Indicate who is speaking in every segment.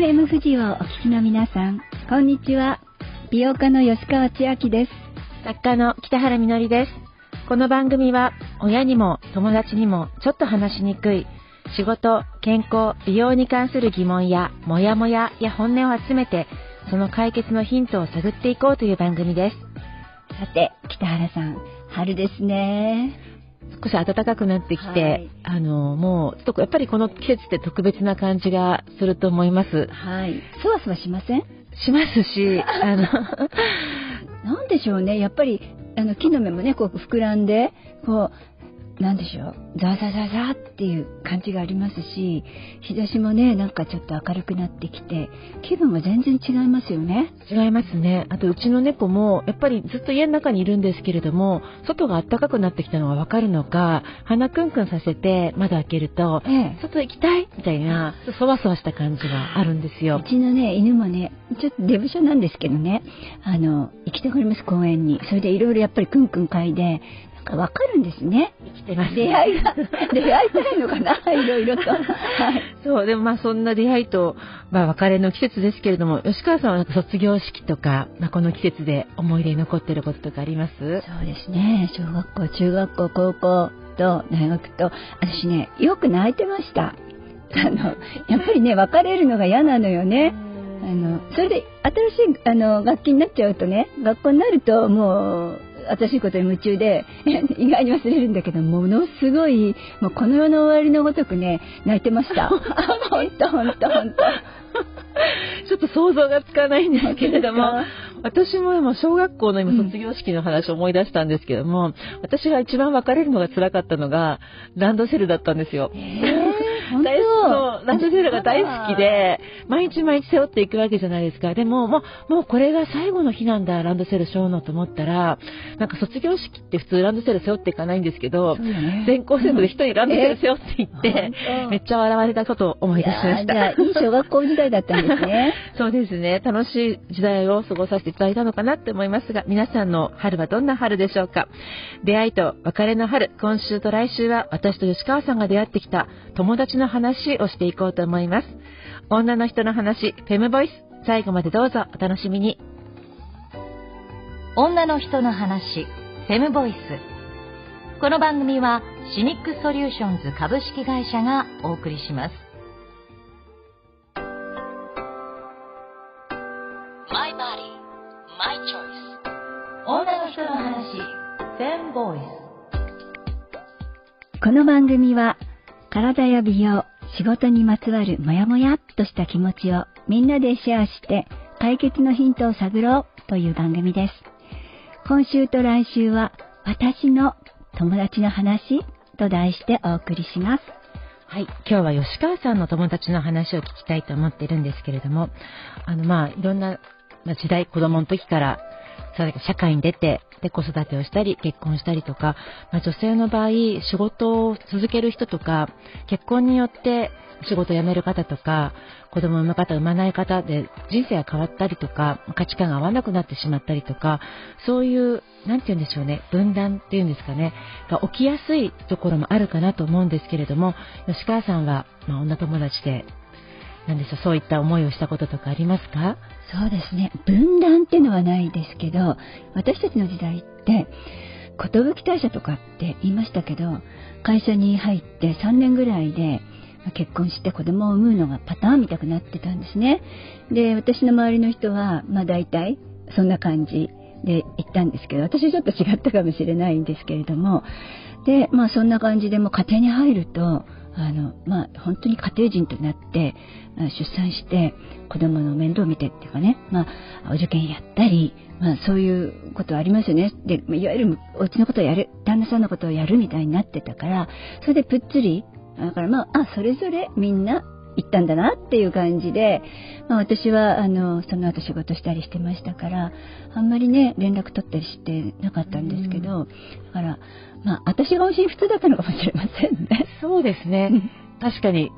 Speaker 1: FM 富士をお聞きの皆さん、こんにちは。美容家の吉川千明です。
Speaker 2: 作家の北原みのりです。この番組は、親にも友達にもちょっと話しにくい、仕事、健康、美容に関する疑問や、モヤモヤや本音を集めて、その解決のヒントを探っていこうという番組です。
Speaker 1: さて、北原さん、春ですね。
Speaker 2: 少し暖かくなってきて、はい、あの、もう、ちょっとやっぱりこの季節って特別な感じがすると思います。
Speaker 1: はい。そわそわしません？
Speaker 2: しますし、あの、
Speaker 1: なんでしょうね、やっぱり、あの、木の芽もね、こう膨らんで、こう、なんでしょう、ザザザザっていう感じがありますし、日差しもね、なんかちょっと明るくなってきて、気分が全然違いますよね。
Speaker 2: 違いますね。あと、うちの猫も、やっぱりずっと家の中にいるんですけれども、外が暖かくなってきたのがわかるのか、鼻くんくんさせて窓開けると、ええ、外行きたいみたいな、そわそわした感じがあるんですよ。
Speaker 1: うちのね、犬もね、ちょっとデブ症なんですけどね、あの、行きたがります、公園に。それでいろいろやっぱりくんくん嗅いで、かわかるんですね。
Speaker 2: 生きてます、
Speaker 1: 出会いが、出会いたいのかな、いろいろと。はい。
Speaker 2: そう、でもまあそんな出会いと、まあ別れの季節ですけれども、吉川さんはなんか卒業式とか、まあこの季節で思い出に残ってることとかあります？
Speaker 1: そうですね。小学校、中学校、高校と大学と、私ね、よく泣いてました。あの、やっぱりね、別れるのが嫌なのよね。あの、それで新しいあの楽器になっちゃうとね、学校になるともう、新しいことに夢中で 意外に忘れるんだけどものすごいもうこの世の終わりのごとくね泣いてました。本当本当本当。
Speaker 2: ちょっと想像がつかないんですけれども私も今小学校の今卒業式の話を思い出したんですけども、うん、私が一番別れるのが辛かったのがランドセルだったんですよ。
Speaker 1: えー
Speaker 2: 大好き、ランドセルが大好きで、毎日毎日背負っていくわけじゃないですか。でも、もう、もうこれが最後の日なんだ、ランドセル背負うのと思ったら、なんか卒業式って普通ランドセル背負っていかないんですけど、ね、全校生徒で一人ランドセル背負っていって、めっちゃ笑われたことを思い出しました。
Speaker 1: じゃあ、いい小学校時代だったんですね。
Speaker 2: そうですね。楽しい時代を過ごさせていただいたのかなって思いますが、皆さんの春はどんな春でしょうか？出会いと別れの春、今週と来週は私と吉川さんが出会ってきた友達の話をしていこうと思います。女の人の話、フェムボイス、最後までどうぞお楽しみに。
Speaker 3: 女の人の話、フェムボイス。この番組はシニックソリューションズ株式会社がお送りします。My body, my choice. 女の人の話、フェムボイ
Speaker 1: ス。この番組は体や美容、仕事にまつわるモヤモヤっとした気持ちをみんなでシェアして解決のヒントを探ろうという番組です。今週と来週は私の友達の話と題してお送りします。
Speaker 2: はい。今日は吉川さんの友達の話を聞きたいと思っているんですけれども、あの、まあ、いろんなま時代、子供の時からそれ社会に出て、で、子育てをしたり、結婚したりとか、まあ、女性の場合、仕事を続ける人とか、結婚によって仕事を辞める方とか、子供を産む方、産まない方で人生が変わったりとか、価値観が合わなくなってしまったりとか、そういう、なんて言うんでしょうね、分断っていうんですかね、が起きやすいところもあるかなと思うんですけれども、吉川さんは、まあ、女友達でなんでしょう、そういった思いをしたこととかありますか？
Speaker 1: そうですね。分断っていうのはないですけど、私たちの時代って、寿退社とかって言いましたけど、会社に入って3年ぐらいで、結婚して子供を産むのがパターンみたくなってたんですね。で、私の周りの人は、まあ大体そんな感じで行ったんですけど、私ちょっと違ったかもしれないんですけれども、で、まあそんな感じでも家庭に入ると、あの、まあ、本当に家庭人となって、出産して子供の面倒を見てっていうかね、まあ、お受験やったり、まあ、そういうことありますよね。で、いわゆるお家のことをやる、旦那さんのことをやるみたいになってたから、それでぷっつり、だからまあ、あ、それぞれみんな行ったんだなっていう感じで、まあ、私はあのその後仕事したりしてましたからあんまりね連絡取ったりしてなかったんですけど、だからまあ私が音信不通だったのかもしれませんね。
Speaker 2: そうですね。確かに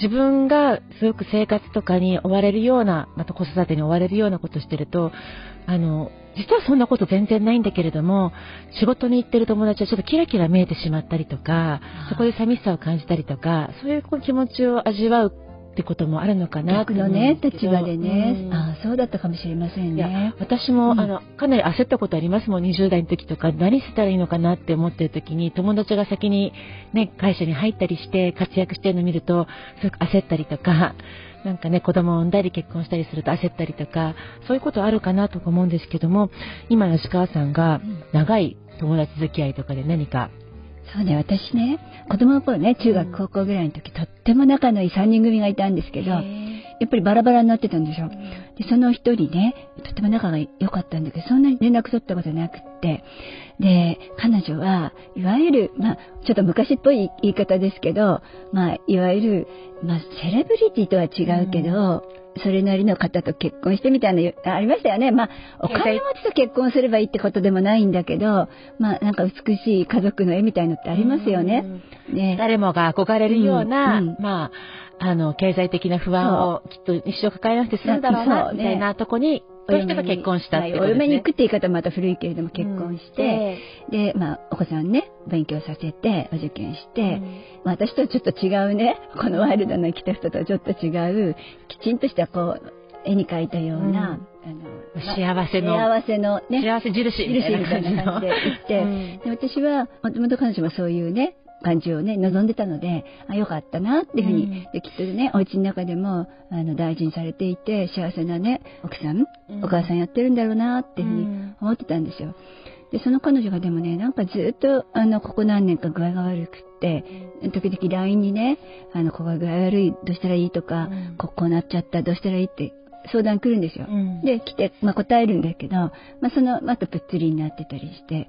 Speaker 2: 自分がすごく生活とかに追われるような、また子育てに追われるようなことしてると、あの、実はそんなこと全然ないんだけれども、仕事に行ってる友達はちょっとキラキラ見えてしまったりとか、そこで寂しさを感じたりとか、そういう気持ちを味わうってこともあるのかな
Speaker 1: 逆のね立場でね、
Speaker 2: うん。
Speaker 1: ああそうだったかもしれません
Speaker 2: いや
Speaker 1: ね。
Speaker 2: 私も、
Speaker 1: うん。
Speaker 2: あのかなり焦ったことありますもん。20代の時とか何したらいいのかなって思ってる時に友達が先に、ね、会社に入ったりして活躍してるのを見るとすごく焦ったりとかなんかね子供を産んだり結婚したりすると焦ったりとかそういうことあるかなとか思うんですけども今吉川さんが
Speaker 1: うん。
Speaker 2: 長い友達付き合いとかで何か、
Speaker 1: そうね、私ね、子供の頃ね、中
Speaker 2: うん
Speaker 1: 学、高校ぐらいの時、とっても仲のいい3人組がいたんですけど、や
Speaker 2: へ
Speaker 1: っぱりバラバラになってたんでしょ。
Speaker 2: ー
Speaker 1: で、その一人ね、とっても仲が良かったんだけど、そんなに連絡取ったことなくって、で、彼女は、いわゆる、まあ、ちょっと昔っぽい言い方ですけど、まあ、いわゆる、まあ、セレブリティとは違うけど、それなりの方と結婚してみたいな、ありましたよね。まあ、お金持ちと結婚すればいいってことでもないんだけど、まあ、なんか美しい家族の絵みたいのってありますよね。ね
Speaker 2: 誰もが憧れるような、
Speaker 1: うんうん。
Speaker 2: まあ、あの、経済的な不安をきっと一生抱えなくて済むだろうな、みたいなとこに、そういう人が結婚したってことですね。
Speaker 1: はいお嫁に行くって言い方はまた古いけれども結婚して、で、まあ、お子さんね、勉強させて、お受験して、まあ、私とはちょっと違うね、このワイルドな生きた人とはちょっと違う、きちんとしたこう、絵に描いたような、
Speaker 2: うん。
Speaker 1: あの、
Speaker 2: 幸せの、
Speaker 1: 幸せのね、
Speaker 2: 幸せ印みたいな感じ
Speaker 1: で行って
Speaker 2: うん。
Speaker 1: で私は、もともと彼女もそういうね、感じをね、望んでたので、あ、よかったなっていうふうに、
Speaker 2: うん。
Speaker 1: で、きっとね、お家の中でも、あの、大事にされていて、幸せなね、奥さん、
Speaker 2: うん。
Speaker 1: お母さんやってるんだろうなっていうふうに
Speaker 2: うん。
Speaker 1: 思ってたんですよ。で、その彼女がでもね、なんかずっと、あの、ここ何年か具合が悪くって、時々 LINE にね、あの、ここが具合悪い、どうしたらいいとか、
Speaker 2: うん。
Speaker 1: ここうなっちゃった、どうしたらいいって相談来るんですよ。
Speaker 2: うん
Speaker 1: で、来て、まあ、答えるんだけど、まあ、その、またぷっつりになってたりして、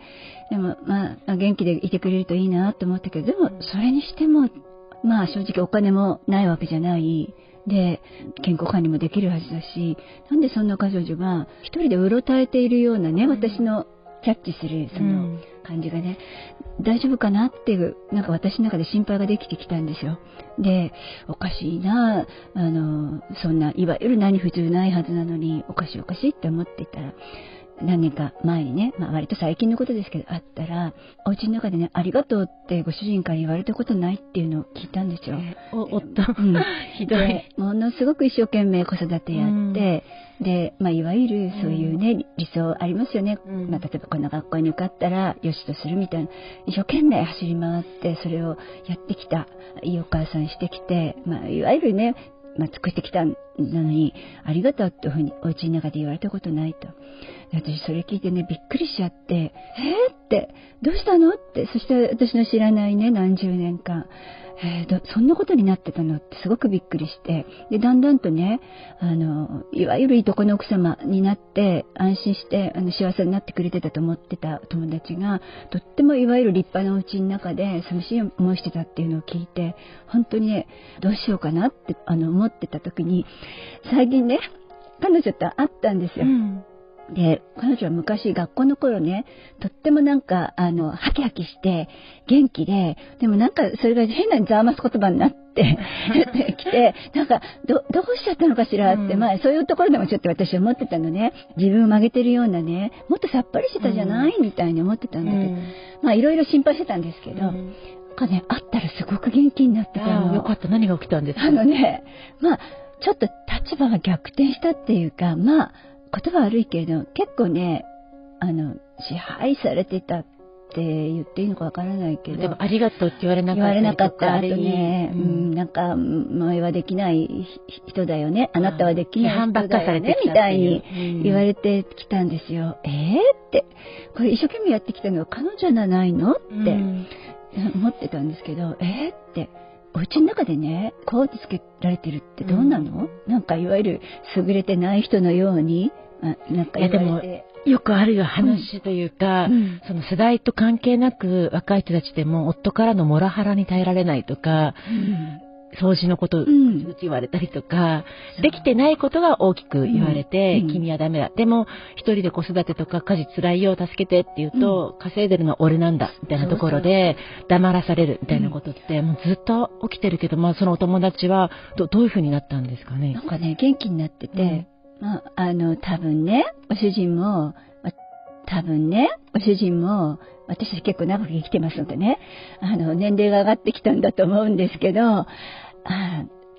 Speaker 1: でも、まあ、元気でいてくれるといいなと思ったけど、でも、それにしても、まあ、正直お金もないわけじゃない。で、健康管理もできるはずだし、なんでそんな彼女が一人でうろたえているようなね、私のキャッチする、その、感じがね、大丈夫かなっていう、なんか私の中で心配ができてきたんですよ。で、おかしいな、あの、そんな、いわゆる何不自由ないはずなのに、おかしいおかしいって思ってたら、何年か前にね、まあ割と最近のことですけど、あったら、お家の中でね、ありがとうってご主人から言われたことないっていうのを聞いたんですよ。
Speaker 2: お、おっと、
Speaker 1: うん
Speaker 2: ひどい。
Speaker 1: でものすごく一生懸命子育てやって、で、まあ、いわゆるそういうね、理想ありますよね。
Speaker 2: うん
Speaker 1: まあ、例えばこんな学校に受かったら、よしとするみたいな。一生懸命走り回って、それをやってきた、いいお母さんしてきて、まあ、いわゆるね、まあ、尽くしてきたなのに、ありがとうっていうふうにお家の中で言われたことないと。私それ聞いてね、びっくりしちゃって、えー、って、どうしたのって、そして私の知らないね、何十年間、えーどそんなことになってたのってすごくびっくりして、で、だんだんとね、あの、いわゆるいとこの奥様になって、安心して、あの、幸せになってくれてたと思ってた友達が、とってもいわゆる立派なお家の中で寂しい思いしてたっていうのを聞いて、本当にね、どうしようかなって、あの、思ってた時に、最近ね、彼女と会ったんですよ。
Speaker 2: うん。
Speaker 1: で、彼女は昔学校の頃ね、とってもなんか、あの、ハキハキして、元気で、でもなんかそれが変なざわます言葉になって、きて、なんか、ど、どうしちゃったのかしらって、
Speaker 2: うん
Speaker 1: まあそういうところでもちょっと私は思ってたのね。自分を曲げてるようなね、もっとさっぱりしてたじゃない、みたいに思ってたんだけど、まあいろいろ心配してたんですけど、なんかね、会ったらすごく元気になってたの。
Speaker 2: ああよかった。何が起きたんですか？
Speaker 1: あのね、まあ、ちょっと立場が逆転したっていうか、まあ、言葉悪いけれど、結構ね、あの、支配されてたって言っていいのかわからないけど、
Speaker 2: でも、ありがとうって言われなかった
Speaker 1: 言われなかった。あとね、
Speaker 2: う
Speaker 1: うんん、なんか、前はできないひ人だよね。あなたはできない人だよね
Speaker 2: かされて。き
Speaker 1: みたいに言われてきたんですよ。えーって、これ一生懸命やってきたのは彼女じゃないの？って。
Speaker 2: うん
Speaker 1: 思ってたんですけど、えーって、お家の中でね、コーチつけられてるってどうなの、なんかいわゆる優れてない人のように、あなんか言われて。
Speaker 2: よくあるよ話というか、
Speaker 1: うん。
Speaker 2: その世代と関係なく若い人たちでも夫からのモラハラに耐えられないとか、掃除のことを
Speaker 1: うん。
Speaker 2: 言われたりとか、できてないことが大きく言われて、
Speaker 1: うん。
Speaker 2: 君はダメだ。でも、一人で子育てとか家事辛いよ、助けてって言うと、稼いでるのは俺なんだ、みたいなところで、黙らされるみたいなことって、もうずっと起きてるけど、まあそのお友達はど、どういう風になったんですかね？
Speaker 1: なん。かね、元気になってて、まあ、あの、多分ね、ご主人も、ま多分ね、ご主人も、私たち結構長く生きてますのでね、あの、年齢が上がってきたんだと思うんですけど、あ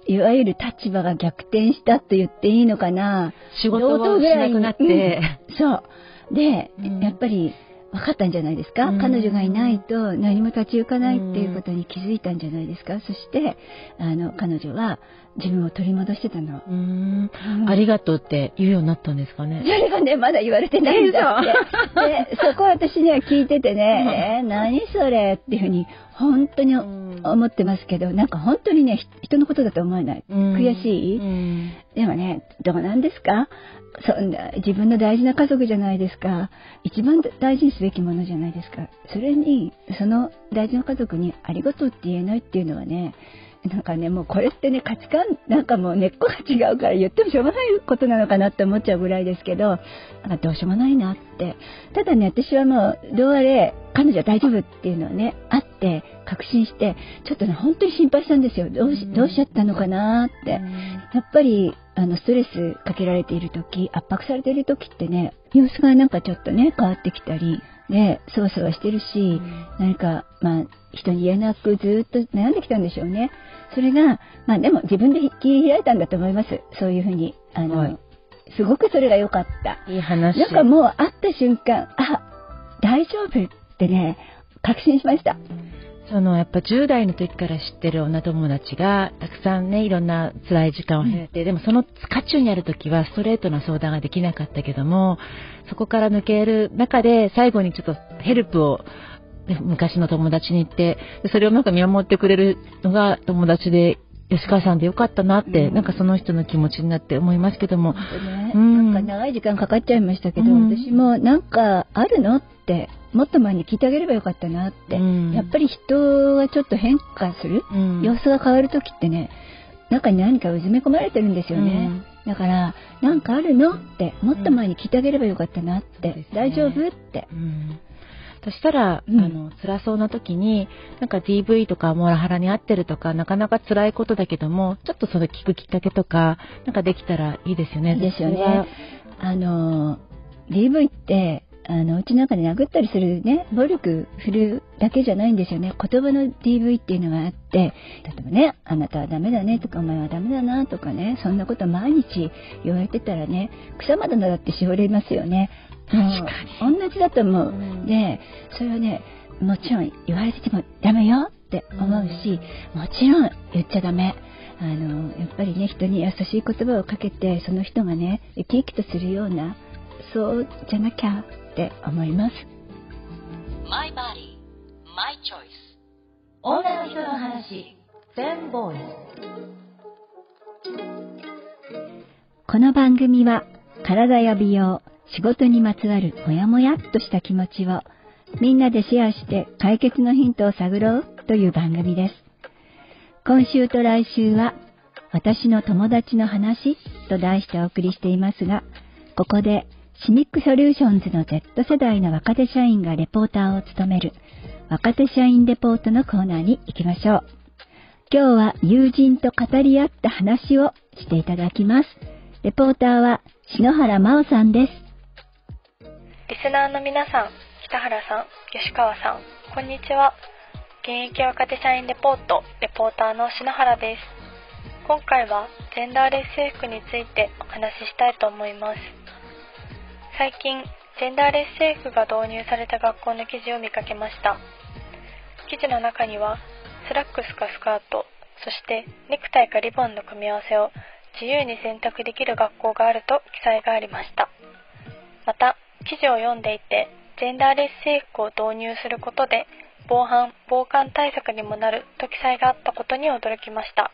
Speaker 1: いわゆる立場が逆転したと言っていいのかな。
Speaker 2: 仕事をしなくなって。
Speaker 1: うんそう。で、
Speaker 2: うん
Speaker 1: やっぱり分かったんじゃないですか、
Speaker 2: うん。
Speaker 1: 彼女がいないと何も立ち行かないっていうことに気づいたんじゃないですか、そしてあの彼女は自分を取り戻してたの。
Speaker 2: うーん。
Speaker 1: うん。
Speaker 2: ありがとうって言うようになったんですかね？
Speaker 1: そ。れがね、まだ言われてないんだって。で、そこ私には聞いててね、えー何それっていうふうに、本当に
Speaker 2: うん。
Speaker 1: 思ってますけど、なんか本当にね、ひ人のことだと思えない？
Speaker 2: うん。
Speaker 1: 悔しい、
Speaker 2: うん。
Speaker 1: でもね、どうなんですか？そんな、自分の大事な家族じゃないですか。一番大事にすべきものじゃないですか。それに、その大事な家族にありがとうって言えないっていうのはね、なんかね、もうこれってね、価値観、なんかもう根っこが違うから言ってもしょうがないことなのかなって思っちゃうぐらいですけど、なんかどうしようもないなって。ただね、私はもう、どうあれ、彼女は大丈夫っていうのはね、あって、確信して、ちょっとね、本当に心配したんですよ。どうし、どうしちゃったのかなって。やっぱり、あの、ストレスかけられている時、圧迫されている時ってね、様子がなんかちょっとね、変わってきたり、で、そわそわしてるし、何か、まあ、人に言えなくずっと悩んできたんでしょうね。それが、まあでも自分で切り開いたんだと思います。そういうふうに。あの、
Speaker 2: はい
Speaker 1: すごくそれが良かった。
Speaker 2: いい話。
Speaker 1: なんかもう会った瞬間、あ、大丈夫ってね、確信しました。
Speaker 2: そのやっぱ10代の時から知ってる女友達がたくさんねいろんな辛い時間を経て、でもその渦中にある時はストレートな相談ができなかったけどもそこから抜ける中で最後にちょっとヘルプをね昔の友達に言ってでそれをなんか見守ってくれるのが友達で吉川さんでよかったなって、
Speaker 1: うん。
Speaker 2: なんかその人の気持ちになって思いますけども、
Speaker 1: ね、
Speaker 2: うん
Speaker 1: なんか長い時間かかっちゃいましたけど、
Speaker 2: うん。
Speaker 1: 私もなんかあるのって、もっと前に聞いてあげればよかったなって。
Speaker 2: うん。
Speaker 1: やっぱり人がちょっと変化する、
Speaker 2: うん。
Speaker 1: 様子が変わる時ってね、中に何かうずめ込まれてるんですよね。だから、なんかあるのって、もっと前に聞いてあげればよかったなって、大丈夫って。
Speaker 2: うん。そしたら、
Speaker 1: うん。
Speaker 2: あの辛そうな時になんか DV とかモラハラに遭ってるとかなかなか辛いことだけどもちょっとそれ聞くきっかけとかなんかできたらいいですよね。
Speaker 1: いいですよね。あの、DV って、あの、うちなんかで殴ったりするね、暴力振るだけじゃないんですよね。言葉の DV っていうのがあって、例えばね、あなたはダメだねとか、お前はダメだなとかね、そんなこと毎日言われてたらね、草まだだってしおれますよね。
Speaker 2: 確
Speaker 1: もう同じだと思う。
Speaker 2: うん
Speaker 1: で、それはね、もちろん言われててもダメよって思うし、もちろん言っちゃダメ。あの、やっぱりね、人に優しい言葉をかけて、その人がね、生き生きとするような、そうじゃなきゃって思います。
Speaker 3: My body, my choice. 女の人の話、フェンボーイ
Speaker 1: この番組は体や美容、仕事にまつわるモヤモヤっとした気持ちをみんなでシェアして解決のヒントを探ろうという番組です。今週と来週は私の友達の話と題してお送りしていますが、ここでシニックソリューションズの Z 世代の若手社員がレポーターを務める若手社員レポートのコーナーに行きましょう。今日は友人と語り合った話をしていただきます。レポーターは篠原真央さんです。
Speaker 4: リスナーの皆さん、北原さん、吉川さん、こんにちは。現役若手社員レポート、レポーターの篠原です。今回はジェンダーレス制服についてお話ししたいと思います。最近、ジェンダーレス制服が導入された学校の記事を見かけました。記事の中には、スラックスかスカート、そしてネクタイかリボンの組み合わせを自由に選択できる学校があると記載がありました。また、記事を読んでいて、ジェンダーレス制服を導入することで、防犯・防寒対策にもなると記載があったことに驚きました。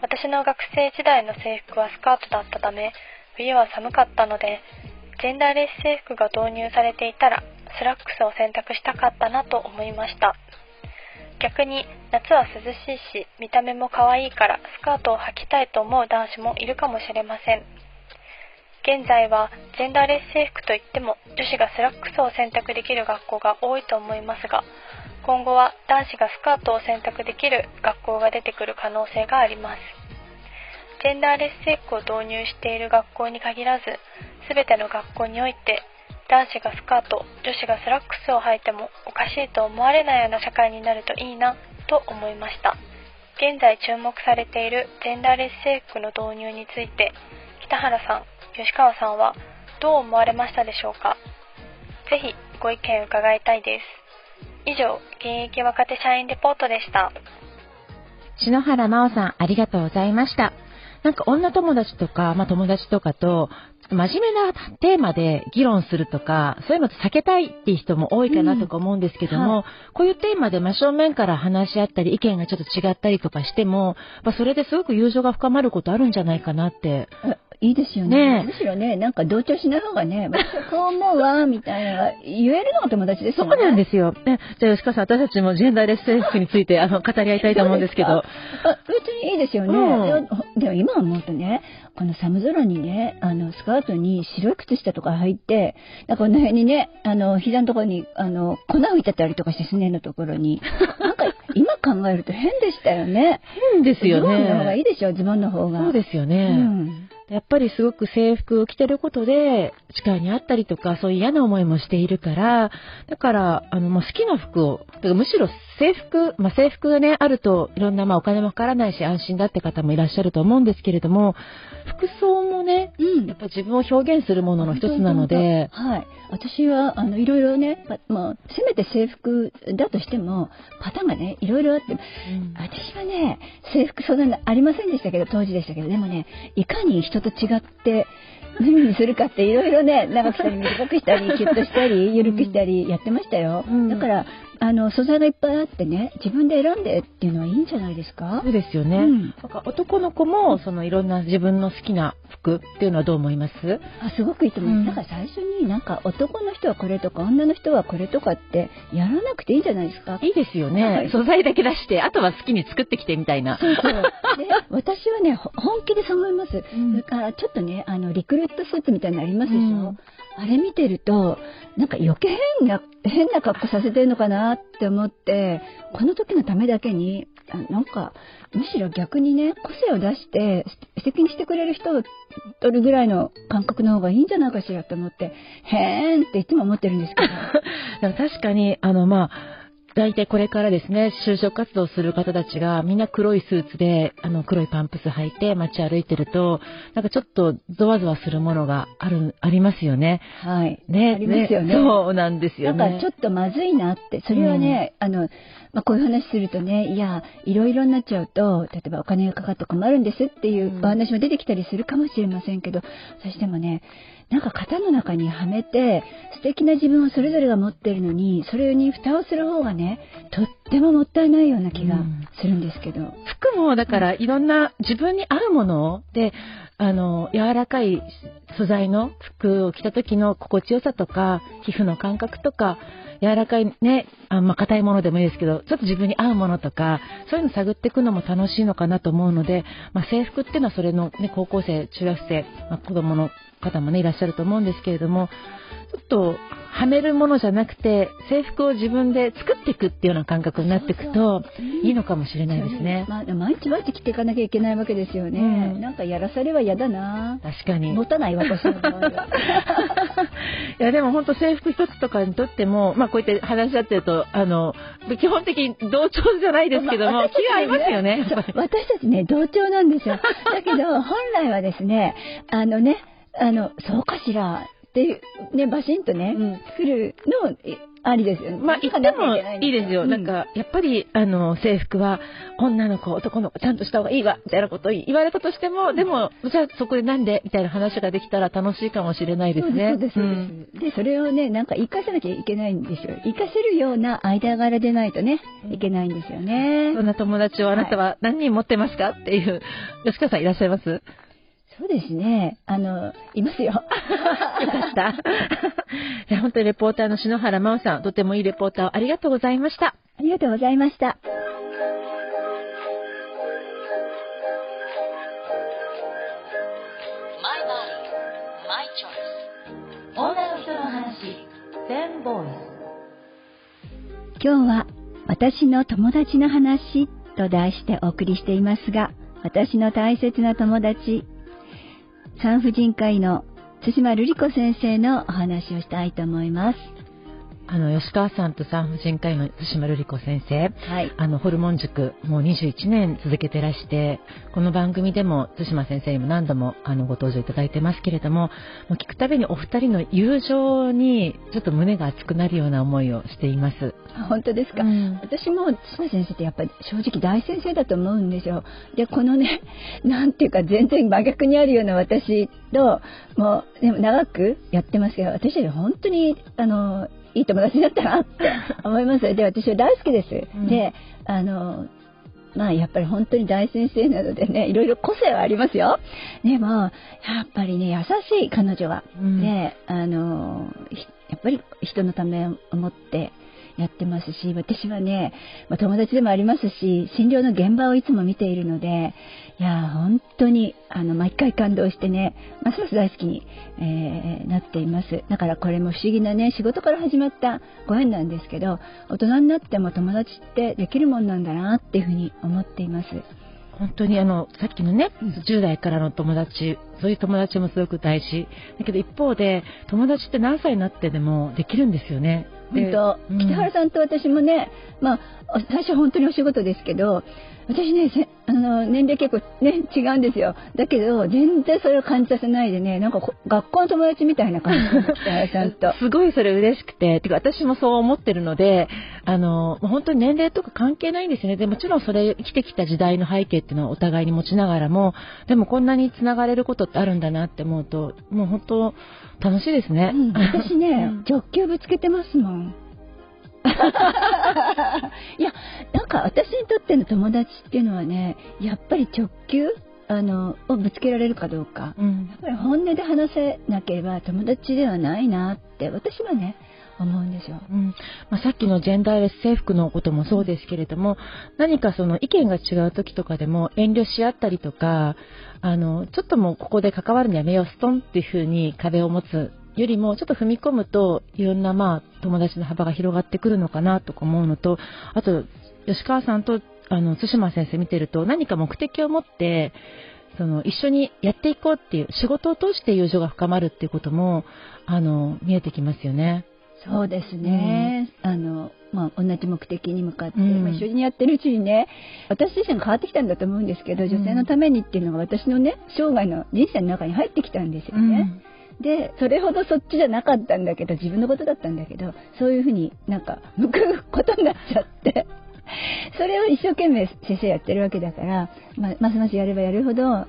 Speaker 4: 私の学生時代の制服はスカートだったため、冬は寒かったので、ジェンダーレス制服が導入されていたら、スラックスを選択したかったなと思いました。逆に夏は涼しいし見た目も可愛いからスカートを履きたいと思う男子もいるかもしれません現在はジェンダーレス制服といっても女子がスラックスを選択できる学校が多いと思いますが今後は男子がスカートを選択できる学校が出てくる可能性がありますジェンダーレス制服を導入している学校に限らず全ての学校において男子がスカート女子がスラックスを履いてもおかしいと思われないような社会になるといいなと思いました。現在注目されているジェンダーレス制服の導入について北原さん吉川さんはどう思われましたでしょうか？ぜひご意見伺いたいです。以上現役若手社員レポートでした。
Speaker 2: 篠原真央さん、ありがとうございました。なんか女友達とか、まあ友達とかと、真面目なテーマで議論するとか、そういうのって避けたいっていう人も多いかなとか思うんですけども、
Speaker 1: うんは
Speaker 2: こういうテーマで真正面から話し合ったり、意見がちょっと違ったりとかしても、まあそれですごく友情が深まることあるんじゃないかなって。
Speaker 1: あいいですよね。
Speaker 2: ねえ。
Speaker 1: むしろね。なんか同調しない方がね こう思うわみたいな言えるのが友達ですよね。
Speaker 2: そうなんですよ。ね、じゃあ吉川さん、私たちもジェンダーレス制服についてあの 語り合いたいと思うんですけど。
Speaker 1: あ別にいいですよね、
Speaker 2: うん。
Speaker 1: でも今思うとねこの寒空にねあのスカートに白い靴下とか履いてなんかこの辺にねあの膝のところにあの粉吹いてたりとかしてすねのところに。なんか今考えると変でしたよね。
Speaker 2: 変ですよ
Speaker 1: ズボンの方がい
Speaker 2: ね。
Speaker 1: いでしょズボンの方が。
Speaker 2: そうですよね。
Speaker 1: うん
Speaker 2: やっぱりすごく制服を着てることで、力にあったりとか、そういう嫌な思いもしているから、だから、あの、まあ、好きな服を、だからむしろ制服、まあ、制服がね、あると、いろんな、まあ、お金もかからないし、安心だって方もいらっしゃると思うんですけれども、服装もね、
Speaker 1: うん。
Speaker 2: やっぱ自分を表現するものの一つなので、
Speaker 1: はい。私は、あの、いろいろね、ま、まあ、せめて制服だとしても、パターンがね、いろいろあって、
Speaker 2: うん。
Speaker 1: 私はね、制服そんなのありませんでしたけど、当時でしたけど、でもね、いかに人と違って、何にするかっていろいろね、長くしたり短くしたり、キュッとしたり、緩くしたりやってましたよ。
Speaker 2: うん
Speaker 1: だから、あの、素材がいっぱいあってね、自分で選んでっていうのはいいんじゃないですか？
Speaker 2: そうですよね。
Speaker 1: うん。
Speaker 2: なんか男の子も、そのいろんな自分の好きな服っていうのはどう思います？
Speaker 1: あすごくいいと思う、
Speaker 2: うん。
Speaker 1: だから最初になんか男の人はこれとか女の人はこれとかってやらなくていいんじゃないですか？
Speaker 2: いいですよね、
Speaker 1: はい。
Speaker 2: 素材だけ出して、あとは好きに作ってきてみたいな。
Speaker 1: そう。そう。で、私はね、ほ本気でそう思います。
Speaker 2: うん。
Speaker 1: それから、ちょっとね、あの、リクルートスーツみたいなのありますでしょ、
Speaker 2: うん。
Speaker 1: あれ見てると、なんか余計変な、変な格好させてるのかなって思って、この時のためだけに、なんか、むしろ逆にね、個性を出して、素敵にしてくれる人を取るぐらいの感覚の方がいいんじゃないかしらと思って、へーんっていつも思ってるんですけど。
Speaker 2: 確かに、あの、まあ、大体これからですね、就職活動する方たちがみんな黒いスーツで、あの、黒いパンプス履いて街歩いてると、なんかちょっとゾワゾワするものがある、ありますよね。
Speaker 1: はい。
Speaker 2: ね。
Speaker 1: ありますよね
Speaker 2: そうなんですよね。
Speaker 1: なんかちょっとまずいなって、それはね、あの、まあ、こういう話するとね、いや、いろいろになっちゃうと、例えばお金がかかって困るんですっていう
Speaker 2: うん
Speaker 1: お話も出てきたりするかもしれませんけど、そしてもね、なんか型の中にはめて、素敵な自分をそれぞれが持ってるのに、それに蓋をする方がね、とってももったいないような気がするんですけど。
Speaker 2: 服もだからいろんな自分に合うもので、あの、柔らかい素材の服を着た時の心地よさとか、皮膚の感覚とか、柔らかいね、あまあ硬いものでもいいですけど、ちょっと自分に合うものとか、そういうの探っていくのも楽しいのかなと思うので、まあ制服っていうのはそれのね、高校生、中学生、まあ子供の方もね、いらっしゃると思うんですけれども、ちょっと、はめるものじゃなくて、制服を自分で作っていくっていうような感覚になっていくと、いいのかもしれないですね。
Speaker 1: まあ、毎日毎日着ていかなきゃいけないわけですよね。
Speaker 2: うん
Speaker 1: なんかやらされは嫌だな。
Speaker 2: 確かに。
Speaker 1: 持たない私の場合は。
Speaker 2: いやでも本当制服一つとかにとっても、まあこうやって話し合ってると、あの、基本的に同調じゃないですけども、
Speaker 1: まあ
Speaker 2: 気が合いますよね。
Speaker 1: そう私たちね、同調なんですよ。だけど、本来はですね、あのね、あの、そうかしらっていう、ね、バシンとね、
Speaker 2: うん
Speaker 1: 来るの、えありですよね。
Speaker 2: まあ言ってもいいですよ。
Speaker 1: うん
Speaker 2: なんか、やっぱり、あの、制服は女の子、男の子、ちゃんとした方がいいわ、みたいなことを言われたとしても、でも、じゃあそこでなんでみたいな話ができたら楽しいかもしれないですね。
Speaker 1: そうです、そうです。そうですで、それをね、なんか活かさなきゃいけないんですよ。活かせるような間柄でないとね、いけないんですよね。
Speaker 2: そんな友達をあなたは何人持ってますか？っていう、吉川さんいらっしゃいます？
Speaker 1: そうですね。あの、いますよ。
Speaker 2: よかった。じゃあ本当にレポーターの篠原真央さん、とてもいいレポーターをありがとうございました。
Speaker 1: ありがとうございました。
Speaker 3: マイバイマイチョイス女の人の話全ボーイ
Speaker 1: 今日は私の友達の話と題してお送りしていますが、私の大切な友達、産婦人科医の津島瑠璃子先生のお話をしたいと思います。
Speaker 2: あの、吉川さんと産婦人科医の津島瑠璃子先生、
Speaker 1: はい。
Speaker 2: あの、ホルモン塾、もう21年続けてらして、この番組でも津島先生にも何度もあのご登場いただいてますけれども、もう聞くたびにお二人の友情にちょっと胸が熱くなるような思いをしています。
Speaker 1: あ本当ですか？
Speaker 2: うん
Speaker 1: 私も津先生ってやっぱり正直大先生だと思うんですよ。で、このね、なんていうか全然真逆にあるような私と、もう、でも長くやってますけど、私たち本当に、あの、いい友達だったなって 思います。で、私は大好きです。
Speaker 2: うん
Speaker 1: で、あの、まあやっぱり本当に大先生なのでね、いろいろ個性はありますよ。でも、やっぱりね、優しい彼女は。
Speaker 2: うん
Speaker 1: で、あの、ひやっぱり人のためを思ってやってますし、私はね、まあ、友達でもありますし、診療の現場をいつも見ているので、いや、本当に、あの、毎回感動してね、ますます大好きに、えーなっています。だからこれも不思議なね、仕事から始まったご縁なんですけど、大人になっても友達ってできるもんなんだなっていうふうに思っています。
Speaker 2: 本当にあの、さっきのね
Speaker 1: うん、
Speaker 2: 10代からの友達、そういう友達もすごく大事。だけど一方で、友達って何歳になってでもできるんですよね。で
Speaker 1: 本当、
Speaker 2: うん
Speaker 1: 北原さんと私もね、まあ、お最初本当にお仕事ですけど、私ね、せあの年齢結構ね、違うんですよ。だけど、全然それを感じさせないでね、なんかこ学校の友達みたいな感じで北原さんと。
Speaker 2: すごいそれ嬉しくて、てか私もそう思ってるので、あの、本当に年齢とか関係ないんですよね。でもちろんそれ生きてきた時代の背景っていうのはお互いに持ちながらも、でもこんなに繋がれることってあるんだなって思うと、もう本当楽しいですね。
Speaker 1: うん私ね、
Speaker 2: うん
Speaker 1: 直球ぶつけてますもん。いや、なんか私にとっての友達っていうのはね、やっぱり直球あのをぶつけられるかどうか。
Speaker 2: うん
Speaker 1: やっぱり本音で話せなければ友達ではないなって私はね思うんですよ。
Speaker 2: うんまあ、さっきのジェンダーレス制服のこともそうですけれども、何かその意見が違う時とかでも遠慮し合ったりとか、あの、ちょっともうここで関わるのやめよう、ストンっていう風に壁を持つよりも、ちょっと踏み込むと、いろんなまあ、友達の幅が広がってくるのかなとか思うのと、あと、吉川さんと、あの、津島先生見てると、何か目的を持って、その、一緒にやっていこうっていう、仕事を通して友情が深まるっていうことも、あの、見えてきますよね。
Speaker 1: そうですね。あのまあ、同じ目的に向かって、
Speaker 2: うん
Speaker 1: まあ、一緒にやってるうちにね私自身が変わってきたんだと思うんですけど、
Speaker 2: うん
Speaker 1: 女性のためにっていうのが私のね生涯の人生の中に入ってきたんですよね。でそれほどそっちじゃなかったんだけど自分のことだったんだけどそういうふうになんか向くことになっちゃって。それを一生懸命先生やってるわけだから、まあ、ますますやればやるほどあ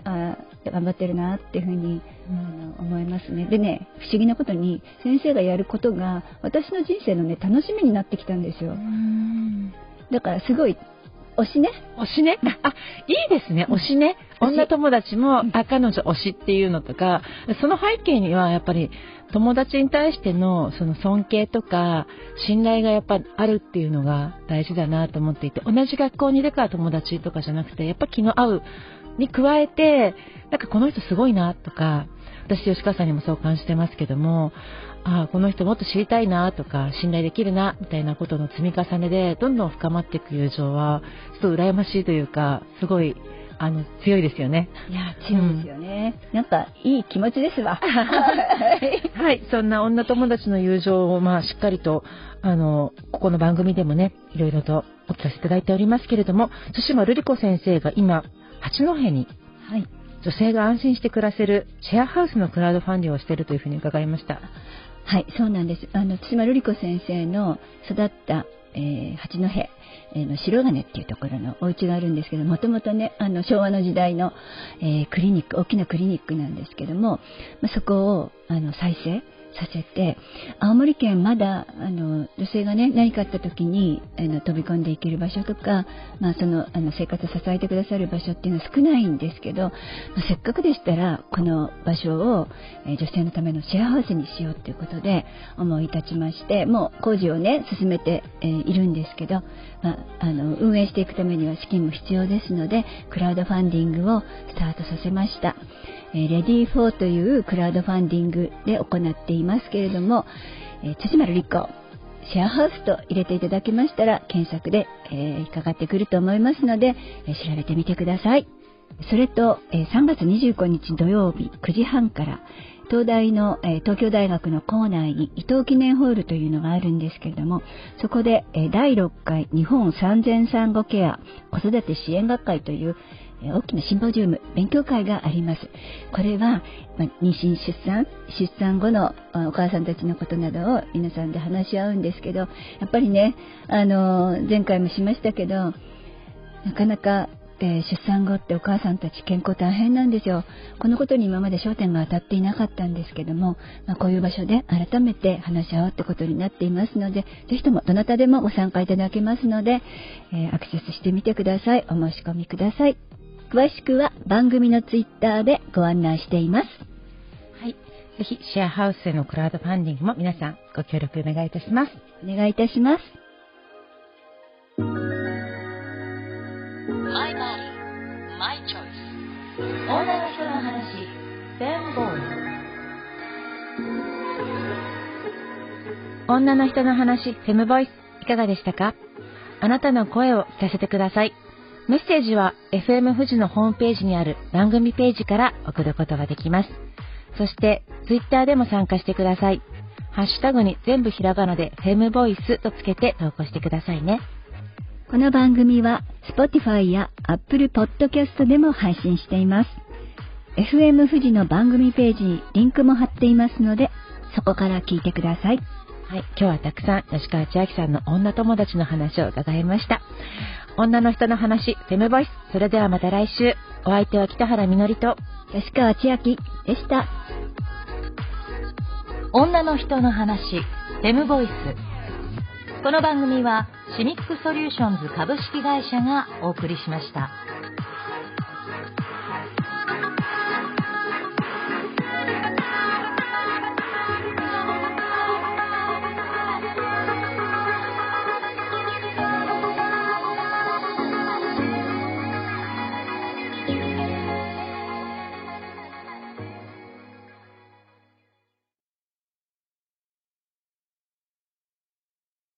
Speaker 1: 頑張ってるなっていうふうにあの思いますね。でね不思議なことに先生がやることが私の人生のね楽しみになってきたんですよ。
Speaker 2: うん。
Speaker 1: だからすごい推しね
Speaker 2: 推しね？あ、いいですね。推しね。女友達も、
Speaker 1: うん
Speaker 2: あ、彼女推しっていうのとか、その背景にはやっぱり友達に対してのその尊敬とか信頼がやっぱあるっていうのが大事だなと思っていて、同じ学校にいるから友達とかじゃなくて、やっぱ気の合うに加えて、なんかこの人すごいなとか、私吉川さんにもそう感じてますけども、ああ、この人もっと知りたいなとか、信頼できるな、みたいなことの積み重ねで、どんどん深まっていく友情は、ちょっと羨ましいというか、すごい、あの、強いですよね。
Speaker 1: いや強いですよね、なんかいい気持ちですわ。はい。
Speaker 2: はい、そんな女友達の友情を、まあ、しっかりと、あの、ここの番組でもね、いろいろとお聞かせいただいておりますけれども、対馬瑠璃子先生が今、八戸に
Speaker 1: はい。
Speaker 2: 女性が安心して暮らせるシェアハウスのクラウドファンディングをしているというふうに伺いました。
Speaker 1: はい、そうなんです。あの、対馬瑠璃子先生の育った、えー八戸、えーの白金っていうところのお家があるんですけど、もともとね、あの、昭和の時代の、えークリニック、大きなクリニックなんですけども、まあ、そこを、あの、再生させて、青森県まだ、あの、女性がね、何かあった時に、あの、飛び込んでいける場所とか、まあ、その、あの、生活を支えてくださる場所っていうのは少ないんですけど、まあせっかくでしたら、この場所を、え女性のためのシェアハウスにしようということで思い立ちまして、もう工事をね、進めて、えいるんですけど、まあ、あの、運営していくためには資金も必要ですので、クラウドファンディングをスタートさせました。えー、レディーフォーというクラウドファンディングで行っていますけれども、えー、対馬瑠璃子、シェアハウスと入れていただけましたら、検索で、えー引っかかってくると思いますので、え調べてみてください。それと、え3月25日土曜日9時半から、東大の、えー、東京大学の構内に伊藤記念ホールというのがあるんですけれども、そこで、えー、第6回日本産前産後ケア子育て支援学会という、えー、大きなシンポジウム、勉強会があります。これは、ま、妊娠、出産、出産後のお母さんたちのことなどを皆さんで話し合うんですけど、やっぱりね、あの前回もしましたけど、なかなかって出産後ってお母さんたち健康大変なんですよ。このことに今まで焦点が当たっていなかったんですけども、まあ、こういう場所で改めて話し合おうってことになっていますので、ぜひともどなたでもご参加いただけますので、えー、アクセスしてみてください。お申し込みください。詳しくは番組のツイッターでご案内しています。
Speaker 2: はい。ぜひシェアハウスへのクラウドファンディングも皆さんご協力お願いいたします。
Speaker 1: お願いいたします。
Speaker 3: My choice. 女の人の話、フェムボ
Speaker 2: イ女の人の話、フェムボイス、いかがでしたか？あなたの声を聞かせてください。メッセージは FM 富士のホームページにある番組ページから送ることができます。そして、ツイッターでも参加してください。ハッシュタグに全部ひらがなでフェムボイスとつけて投稿してくださいね。
Speaker 1: この番組は Spotify や Apple Podcast でも配信しています。FM 富士の番組ページにリンクも貼っていますので、そこから聞いてください。
Speaker 2: はい、今日はたくさん吉川千明さんの女友達の話を伺いました。女の人の話、フェムボイス。それではまた来週。お相手は北原みのりと
Speaker 1: 吉川千明でした。
Speaker 3: 女の人の話、フェムボイス。この番組はシミックソリューションズ株式会社がお送りしました。